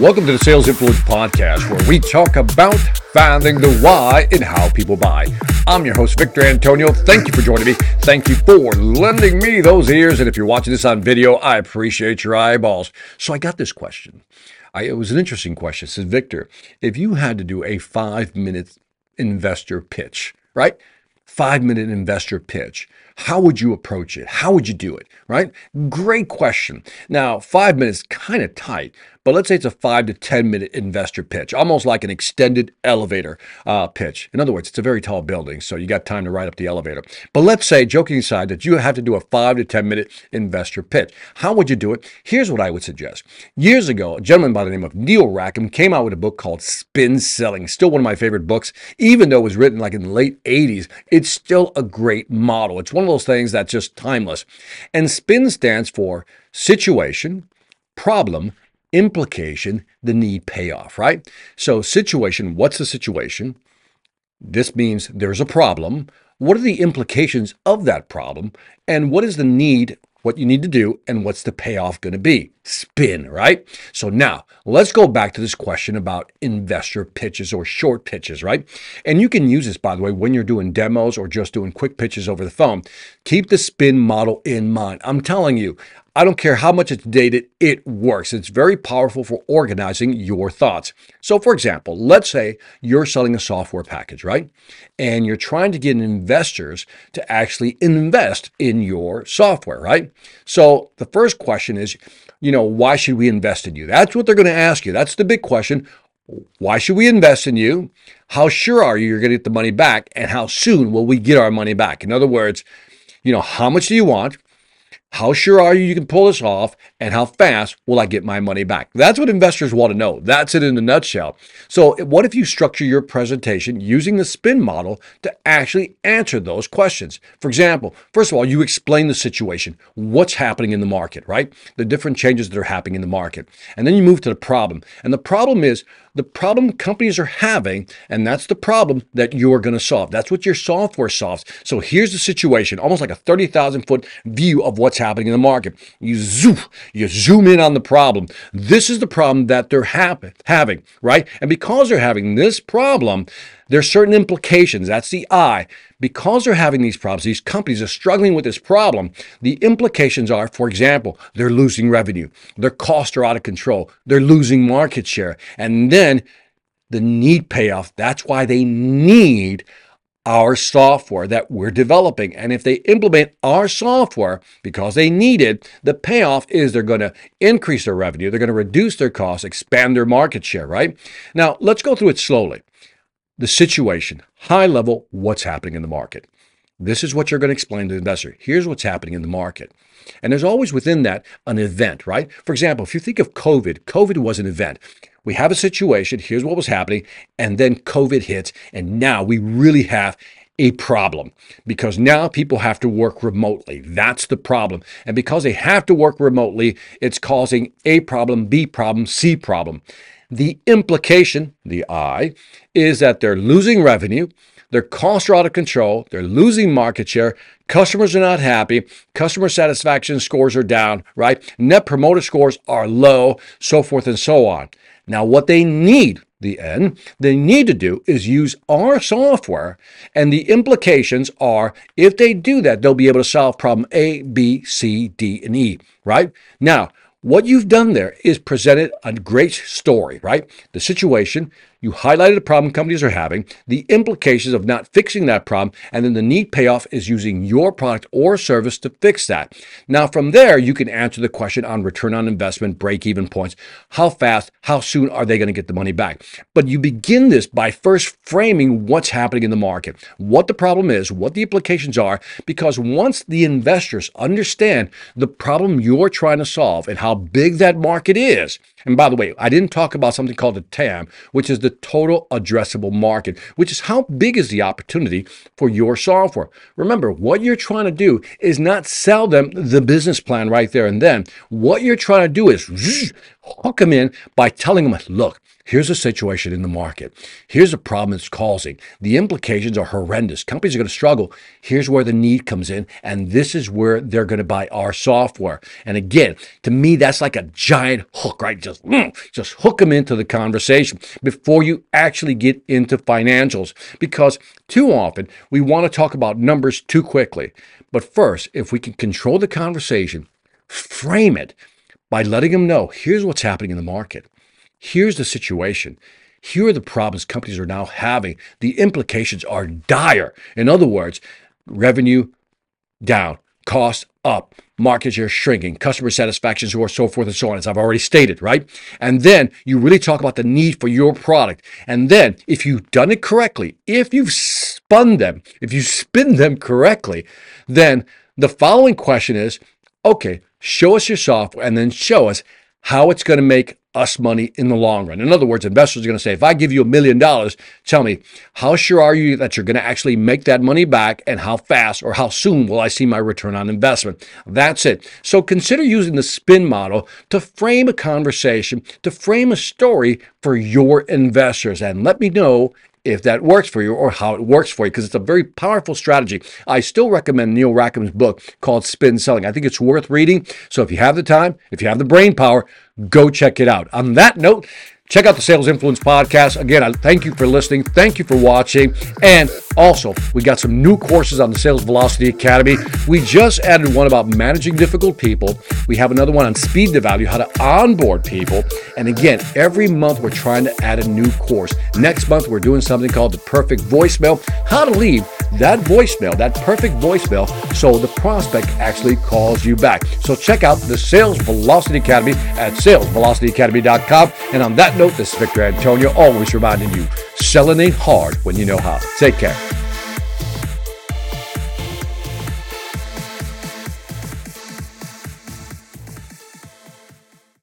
Welcome to the Sales Influence Podcast, where we talk about finding the why in how people buy. I'm your host, Victor Antonio. Thank you for joining me. Thank you for lending me those ears. And if you're watching this on video, I appreciate your eyeballs. So I got this question. I, it was an interesting question. It says, Victor, if you had to do a five minute investor pitch, right? Five minute investor pitch how would you approach it? How would you do it? Right? Great question. Now, five minutes kind of tight, but let's say it's a five to 10 minute investor pitch, almost like an extended elevator uh, pitch. In other words, it's a very tall building, so you got time to ride up the elevator. But let's say, joking aside, that you have to do a five to 10 minute investor pitch. How would you do it? Here's what I would suggest. Years ago, a gentleman by the name of Neil Rackham came out with a book called Spin Selling, still one of my favorite books. Even though it was written like in the late 80s, it's still a great model. It's one of those things that's just timeless. And SPIN stands for situation, problem, implication, the need payoff, right? So, situation, what's the situation? This means there's a problem. What are the implications of that problem? And what is the need what you need to do and what's the payoff going to be. Spin, right? So now let's go back to this question about investor pitches or short pitches, right? And you can use this, by the way, when you're doing demos or just doing quick pitches over the phone. Keep the spin model in mind. I'm telling you, I don't care how much it's dated, it works. It's very powerful for organizing your thoughts. So, for example, let's say you're selling a software package, right? And you're trying to get investors to actually invest in your software, right? So, the first question is, you know, why should we invest in you? That's what they're going to ask you. That's the big question. Why should we invest in you? How sure are you you're going to get the money back? And how soon will we get our money back? In other words, you know, how much do you want? How sure are you you can pull this off? And how fast will I get my money back? That's what investors want to know. That's it in a nutshell. So, what if you structure your presentation using the spin model to actually answer those questions? For example, first of all, you explain the situation, what's happening in the market, right? The different changes that are happening in the market. And then you move to the problem. And the problem is the problem companies are having, and that's the problem that you're going to solve. That's what your software solves. So here's the situation, almost like a 30,000 foot view of what's happening in the market. You zoom, you zoom in on the problem. This is the problem that they're having, right? And because they're having this problem, there's certain implications. That's the I. Because they're having these problems, these companies are struggling with this problem. The implications are, for example, they're losing revenue, their costs are out of control, they're losing market share. And then the need payoff. That's why they need our software that we're developing. And if they implement our software because they need it, the payoff is they're going to increase their revenue, they're going to reduce their costs, expand their market share, right? Now, let's go through it slowly the situation, high level, what's happening in the market. This is what you're going to explain to the investor. Here's what's happening in the market. And there's always within that an event, right? For example, if you think of COVID, COVID was an event. We have a situation, here's what was happening, and then COVID hits, and now we really have a problem because now people have to work remotely. That's the problem. And because they have to work remotely, it's causing A problem, B problem, C problem. The implication, the I, is that they're losing revenue, their costs are out of control, they're losing market share, customers are not happy, customer satisfaction scores are down, right? Net promoter scores are low, so forth and so on. Now, what they need, the N, they need to do is use our software, and the implications are if they do that, they'll be able to solve problem A, B, C, D, and E, right? Now, what you've done there is presented a great story, right? The situation, you highlighted the problem companies are having, the implications of not fixing that problem, and then the need payoff is using your product or service to fix that. Now, from there, you can answer the question on return on investment, break even points. How fast, how soon are they going to get the money back? But you begin this by first framing what's happening in the market, what the problem is, what the implications are, because once the investors understand the problem you're trying to solve and how big that market is, and by the way, I didn't talk about something called the TAM, which is the total addressable market, which is how big is the opportunity for your software. Remember, what you're trying to do is not sell them the business plan right there and then. What you're trying to do is hook them in by telling them, look, Here's a situation in the market. Here's a problem it's causing. The implications are horrendous. Companies are going to struggle. Here's where the need comes in. And this is where they're going to buy our software. And again, to me, that's like a giant hook, right? Just mm, just hook them into the conversation before you actually get into financials because too often we want to talk about numbers too quickly. But first, if we can control the conversation, frame it by letting them know here's what's happening in the market. Here's the situation. Here are the problems companies are now having. The implications are dire. In other words, revenue down, cost up, market share shrinking, customer satisfaction score, so forth and so on, as I've already stated, right? And then you really talk about the need for your product. And then if you've done it correctly, if you've spun them, if you spin them correctly, then the following question is okay, show us your software and then show us how it's going to make us money in the long run. In other words, investors are going to say, if I give you a million dollars, tell me, how sure are you that you're going to actually make that money back and how fast or how soon will I see my return on investment? That's it. So consider using the spin model to frame a conversation, to frame a story for your investors. And let me know if that works for you or how it works for you because it's a very powerful strategy. I still recommend Neil Rackham's book called Spin Selling. I think it's worth reading. So if you have the time, if you have the brain power, go check it out. On that note, Check out the Sales Influence podcast. Again, I thank you for listening. Thank you for watching. And also, we got some new courses on the Sales Velocity Academy. We just added one about managing difficult people. We have another one on speed to value, how to onboard people. And again, every month we're trying to add a new course. Next month, we're doing something called the perfect voicemail, how to leave that voicemail, that perfect voicemail, so the prospect actually calls you back. So check out the Sales Velocity Academy at salesvelocityacademy.com. And on that note, this is Victor Antonio, always reminding you, selling ain't hard when you know how. Take care.